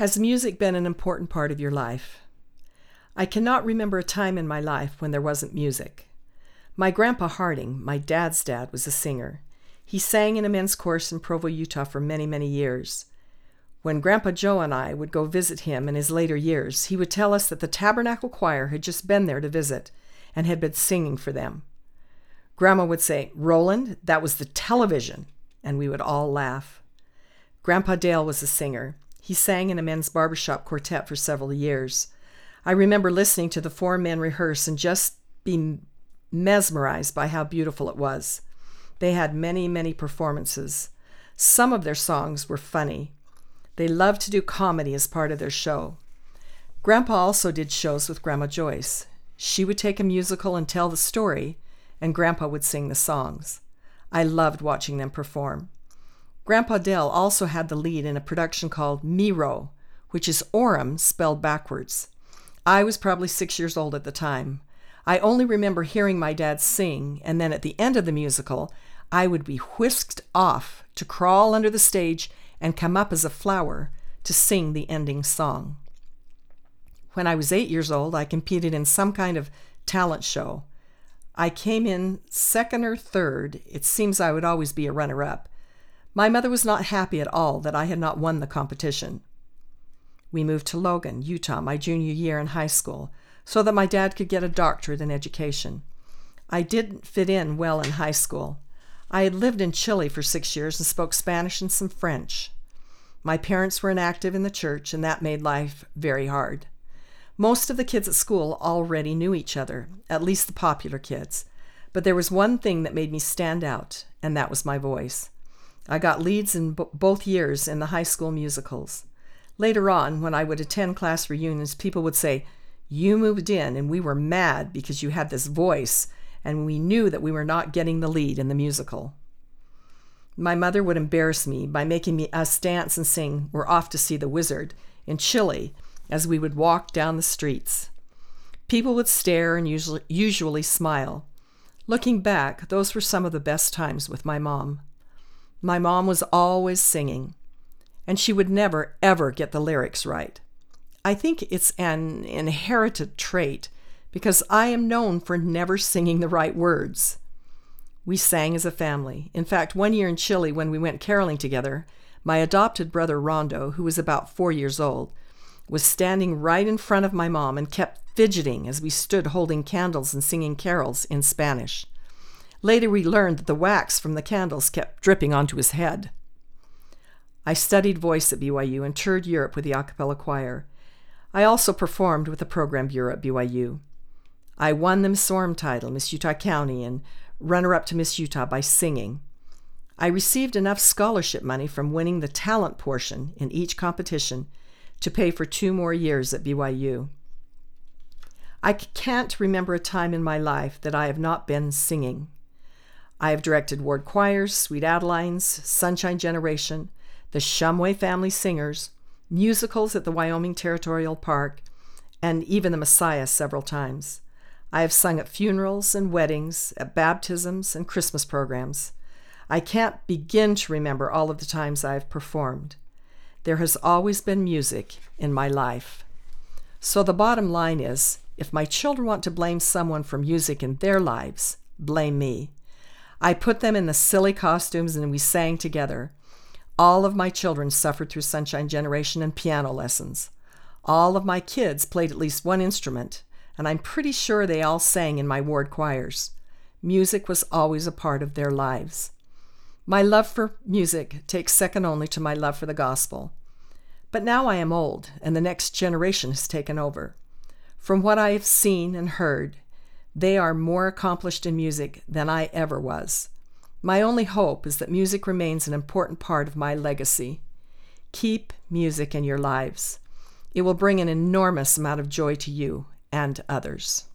Has music been an important part of your life? I cannot remember a time in my life when there wasn't music. My grandpa Harding, my dad's dad, was a singer. He sang in a men's chorus in Provo, Utah for many, many years. When Grandpa Joe and I would go visit him in his later years, he would tell us that the Tabernacle Choir had just been there to visit and had been singing for them. Grandma would say, Roland, that was the television, and we would all laugh. Grandpa Dale was a singer. He sang in a men's barbershop quartet for several years. I remember listening to the four men rehearse and just being mesmerized by how beautiful it was. They had many, many performances. Some of their songs were funny. They loved to do comedy as part of their show. Grandpa also did shows with Grandma Joyce. She would take a musical and tell the story, and Grandpa would sing the songs. I loved watching them perform. Grandpa Dell also had the lead in a production called Mero, which is Orem spelled backwards. I was probably six years old at the time. I only remember hearing my dad sing, and then at the end of the musical, I would be whisked off to crawl under the stage and come up as a flower to sing the ending song. When I was eight years old, I competed in some kind of talent show. I came in second or third. It seems I would always be a runner up. My mother was not happy at all that I had not won the competition. We moved to Logan, Utah, my junior year in high school, so that my dad could get a doctorate in education. I didn't fit in well in high school. I had lived in Chile for six years and spoke Spanish and some French. My parents were inactive in the church, and that made life very hard. Most of the kids at school already knew each other, at least the popular kids. But there was one thing that made me stand out, and that was my voice. I got leads in b- both years in the high school musicals. Later on, when I would attend class reunions, people would say, You moved in, and we were mad because you had this voice and we knew that we were not getting the lead in the musical. My mother would embarrass me by making me us dance and sing We're Off to See the Wizard in Chile as we would walk down the streets. People would stare and usually, usually smile. Looking back, those were some of the best times with my mom. My mom was always singing, and she would never, ever get the lyrics right. I think it's an inherited trait because I am known for never singing the right words. We sang as a family. In fact, one year in Chile, when we went caroling together, my adopted brother Rondo, who was about four years old, was standing right in front of my mom and kept fidgeting as we stood holding candles and singing carols in Spanish. Later, we learned that the wax from the candles kept dripping onto his head. I studied voice at BYU and toured Europe with the a cappella choir. I also performed with the program bureau at BYU. I won the Miss Orem title, Miss Utah County, and runner up to Miss Utah by singing. I received enough scholarship money from winning the talent portion in each competition to pay for two more years at BYU. I can't remember a time in my life that I have not been singing. I have directed ward choirs, Sweet Adelines, Sunshine Generation, the Shumway Family Singers, musicals at the Wyoming Territorial Park, and even the Messiah several times. I have sung at funerals and weddings, at baptisms and Christmas programs. I can't begin to remember all of the times I have performed. There has always been music in my life. So the bottom line is if my children want to blame someone for music in their lives, blame me. I put them in the silly costumes and we sang together. All of my children suffered through Sunshine Generation and piano lessons. All of my kids played at least one instrument and I'm pretty sure they all sang in my ward choirs. Music was always a part of their lives. My love for music takes second only to my love for the gospel. But now I am old, and the next generation has taken over. From what I have seen and heard, they are more accomplished in music than I ever was. My only hope is that music remains an important part of my legacy. Keep music in your lives. It will bring an enormous amount of joy to you and others.